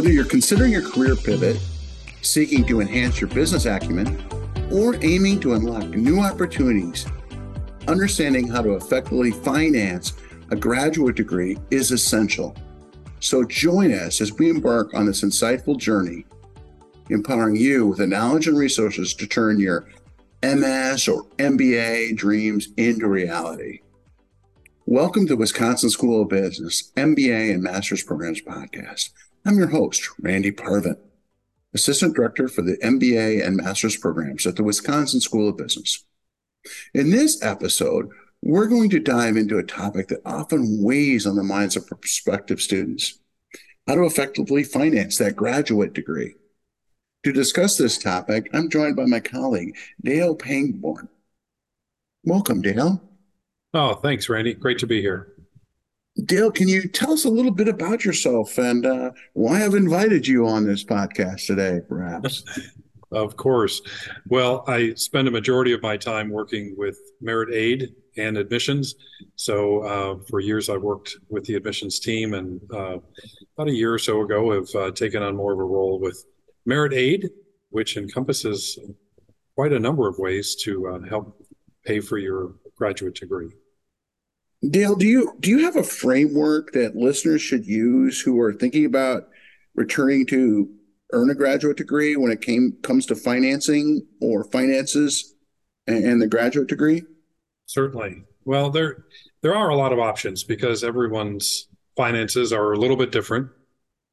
Whether you're considering a career pivot, seeking to enhance your business acumen, or aiming to unlock new opportunities, understanding how to effectively finance a graduate degree is essential. So join us as we embark on this insightful journey, empowering you with the knowledge and resources to turn your MS or MBA dreams into reality. Welcome to Wisconsin School of Business MBA and Master's Programs podcast. I'm your host, Randy Parvin, Assistant Director for the MBA and Master's Programs at the Wisconsin School of Business. In this episode, we're going to dive into a topic that often weighs on the minds of prospective students how to effectively finance that graduate degree. To discuss this topic, I'm joined by my colleague, Dale Pangborn. Welcome, Dale. Oh, thanks, Randy. Great to be here. Dale, can you tell us a little bit about yourself and uh, why I've invited you on this podcast today, perhaps? of course. Well, I spend a majority of my time working with Merit Aid and admissions. So uh, for years, I've worked with the admissions team, and uh, about a year or so ago, have uh, taken on more of a role with Merit Aid, which encompasses quite a number of ways to uh, help pay for your graduate degree. Dale, do you do you have a framework that listeners should use who are thinking about returning to earn a graduate degree when it came comes to financing or finances and, and the graduate degree? Certainly. Well, there there are a lot of options because everyone's finances are a little bit different.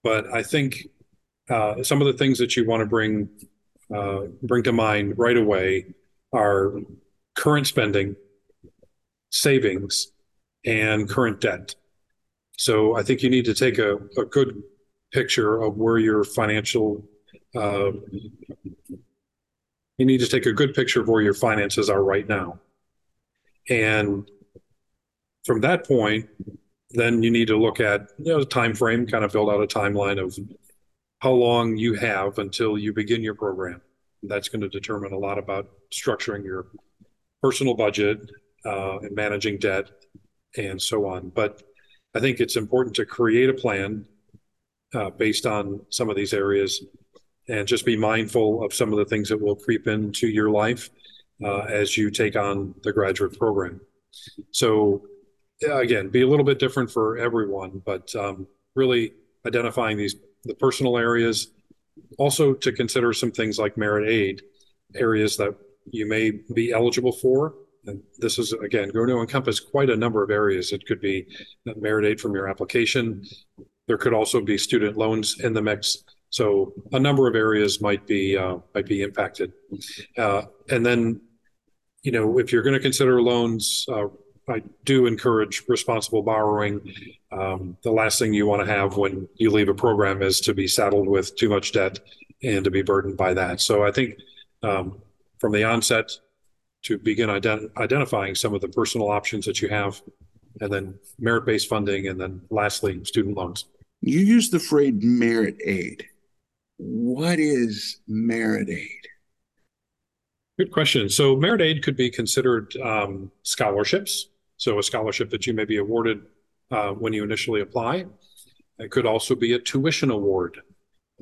But I think uh, some of the things that you want to bring uh, bring to mind right away are current spending, savings, and current debt. So I think you need to take a, a good picture of where your financial uh, you need to take a good picture of where your finances are right now. And from that point, then you need to look at you know the time frame, kind of build out a timeline of how long you have until you begin your program. That's going to determine a lot about structuring your personal budget uh, and managing debt and so on. But I think it's important to create a plan uh, based on some of these areas and just be mindful of some of the things that will creep into your life uh, as you take on the graduate program. So, again, be a little bit different for everyone, but um, really identifying these the personal areas. Also, to consider some things like merit aid areas that you may be eligible for and this is, again, going to encompass quite a number of areas. It could be merit aid from your application. There could also be student loans in the mix. So a number of areas might be uh, might be impacted. Uh, and then, you know, if you're going to consider loans, uh, I do encourage responsible borrowing. Um, the last thing you want to have when you leave a program is to be saddled with too much debt and to be burdened by that. So I think um, from the onset, to begin ident- identifying some of the personal options that you have, and then merit based funding, and then lastly, student loans. You use the phrase merit aid. What is merit aid? Good question. So, merit aid could be considered um, scholarships. So, a scholarship that you may be awarded uh, when you initially apply. It could also be a tuition award.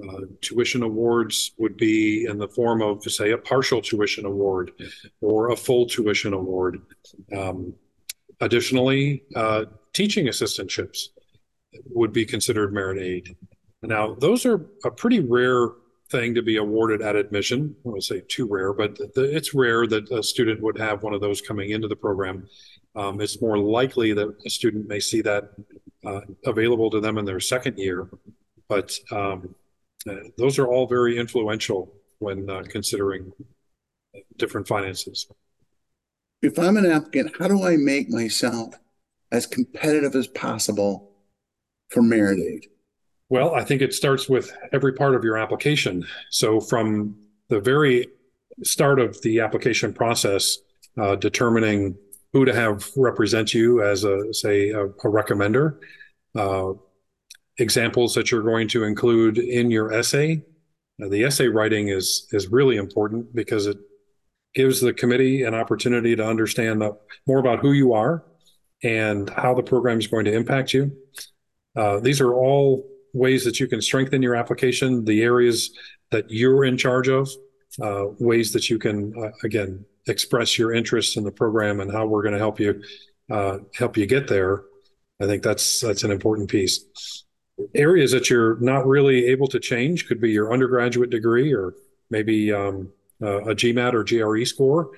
Uh, tuition awards would be in the form of, say, a partial tuition award or a full tuition award. Um, additionally, uh, teaching assistantships would be considered merit aid. Now, those are a pretty rare thing to be awarded at admission. I to say too rare, but the, it's rare that a student would have one of those coming into the program. Um, it's more likely that a student may see that uh, available to them in their second year. But um, those are all very influential when uh, considering different finances. If I'm an applicant, how do I make myself as competitive as possible for merit aid? Well, I think it starts with every part of your application. So from the very start of the application process, uh, determining who to have represent you as a say a, a recommender, uh, examples that you're going to include in your essay. Now, the essay writing is is really important because it gives the committee an opportunity to understand more about who you are and how the program is going to impact you. Uh, these are all ways that you can strengthen your application, the areas that you're in charge of, uh, ways that you can uh, again express your interest in the program and how we're going to help you uh, help you get there. I think that's that's an important piece. Areas that you're not really able to change could be your undergraduate degree or maybe um, a GMAT or GRE score.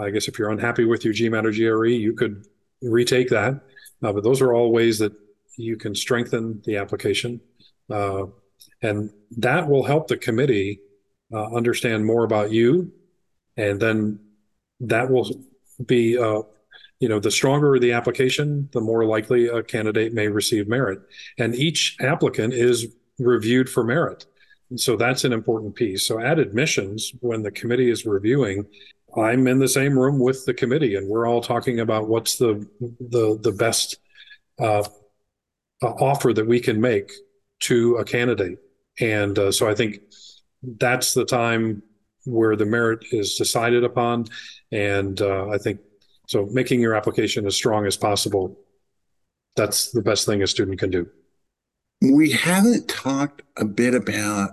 I guess if you're unhappy with your GMAT or GRE, you could retake that. Uh, but those are all ways that you can strengthen the application. Uh, and that will help the committee uh, understand more about you. And then that will be, uh, you know, the stronger the application, the more likely a candidate may receive merit. And each applicant is reviewed for merit. So that's an important piece. So at admissions, when the committee is reviewing, I'm in the same room with the committee, and we're all talking about what's the the the best uh, offer that we can make to a candidate. And uh, so I think that's the time where the merit is decided upon. And uh, I think so making your application as strong as possible, that's the best thing a student can do. We haven't talked a bit about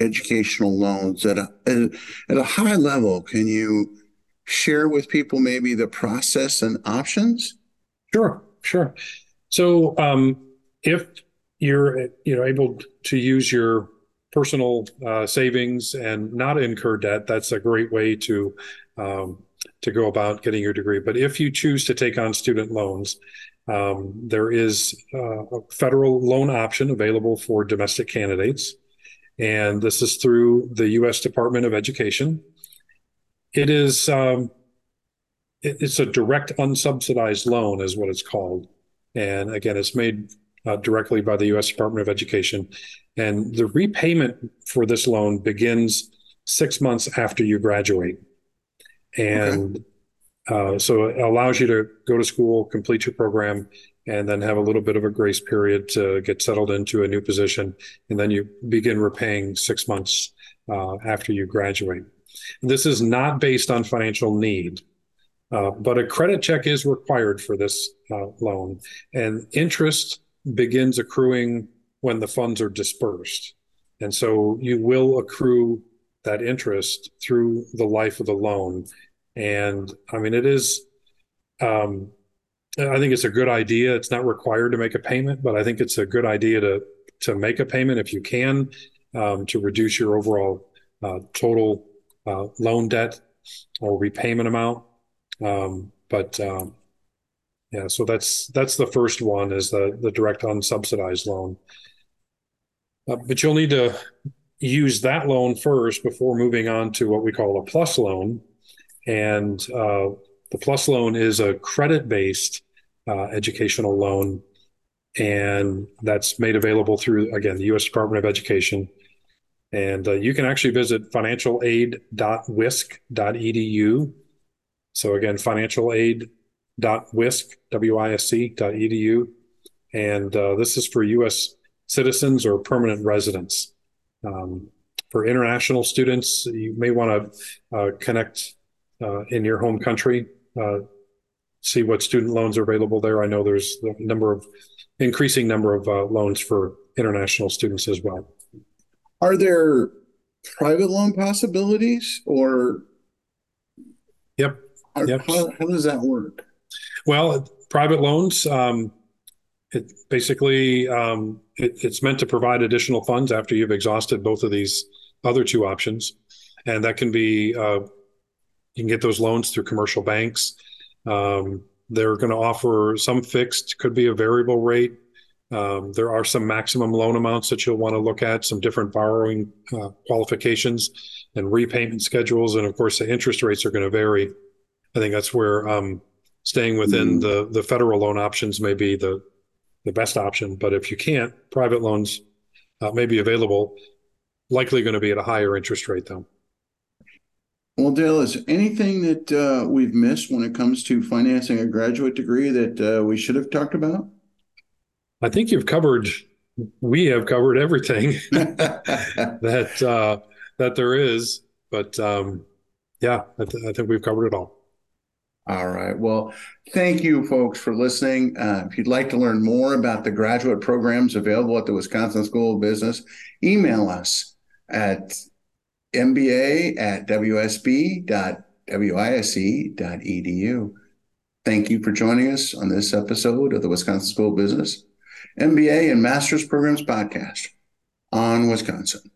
educational loans at a, at a high level. Can you share with people maybe the process and options? Sure, sure. So um, if you're you know able to use your personal uh, savings and not incur debt, that's a great way to um, to go about getting your degree. But if you choose to take on student loans, um, there is uh, a federal loan option available for domestic candidates, and this is through the U.S. Department of Education. It is um, it, it's a direct unsubsidized loan, is what it's called, and again, it's made uh, directly by the U.S. Department of Education. And the repayment for this loan begins six months after you graduate. And okay. uh, so it allows you to go to school, complete your program, and then have a little bit of a grace period to get settled into a new position. And then you begin repaying six months uh, after you graduate. This is not based on financial need. Uh, but a credit check is required for this uh, loan, and interest begins accruing when the funds are dispersed. And so you will accrue that interest through the life of the loan. And I mean, it is, um, I think it's a good idea. It's not required to make a payment, but I think it's a good idea to to make a payment if you can um, to reduce your overall uh, total uh, loan debt or repayment amount. Um, but um, yeah, so that's that's the first one is the the direct unsubsidized loan. Uh, but you'll need to use that loan first before moving on to what we call a plus loan, and uh, the plus loan is a credit based uh, educational loan, and that's made available through again the U.S. Department of Education. And uh, you can actually visit financialaid.wisc.edu. So again, financial aid wisc, W-I-S-C, dot edu. And uh, this is for U.S. citizens or permanent residents. Um, for international students, you may want to uh, connect uh, in your home country, uh, see what student loans are available there. I know there's a number of increasing number of uh, loans for international students as well. Are there private loan possibilities or? Yep. yep. How, how does that work? Well, private loans, um, it basically um, it, it's meant to provide additional funds after you've exhausted both of these other two options, and that can be uh, you can get those loans through commercial banks. Um, they're going to offer some fixed, could be a variable rate. Um, there are some maximum loan amounts that you'll want to look at, some different borrowing uh, qualifications and repayment schedules, and of course the interest rates are going to vary. I think that's where um, staying within mm. the the federal loan options may be the the best option. But if you can't, private loans uh, may be available. Likely going to be at a higher interest rate, though. Well, Dale, is anything that uh, we've missed when it comes to financing a graduate degree that uh, we should have talked about? I think you've covered. We have covered everything that uh, that there is, but um, yeah, I, th- I think we've covered it all. All right. Well, thank you, folks, for listening. Uh, if you'd like to learn more about the graduate programs available at the Wisconsin School of Business, email us at mba at wsb.wisc.edu. Thank you for joining us on this episode of the Wisconsin School of Business MBA and Master's Programs podcast on Wisconsin.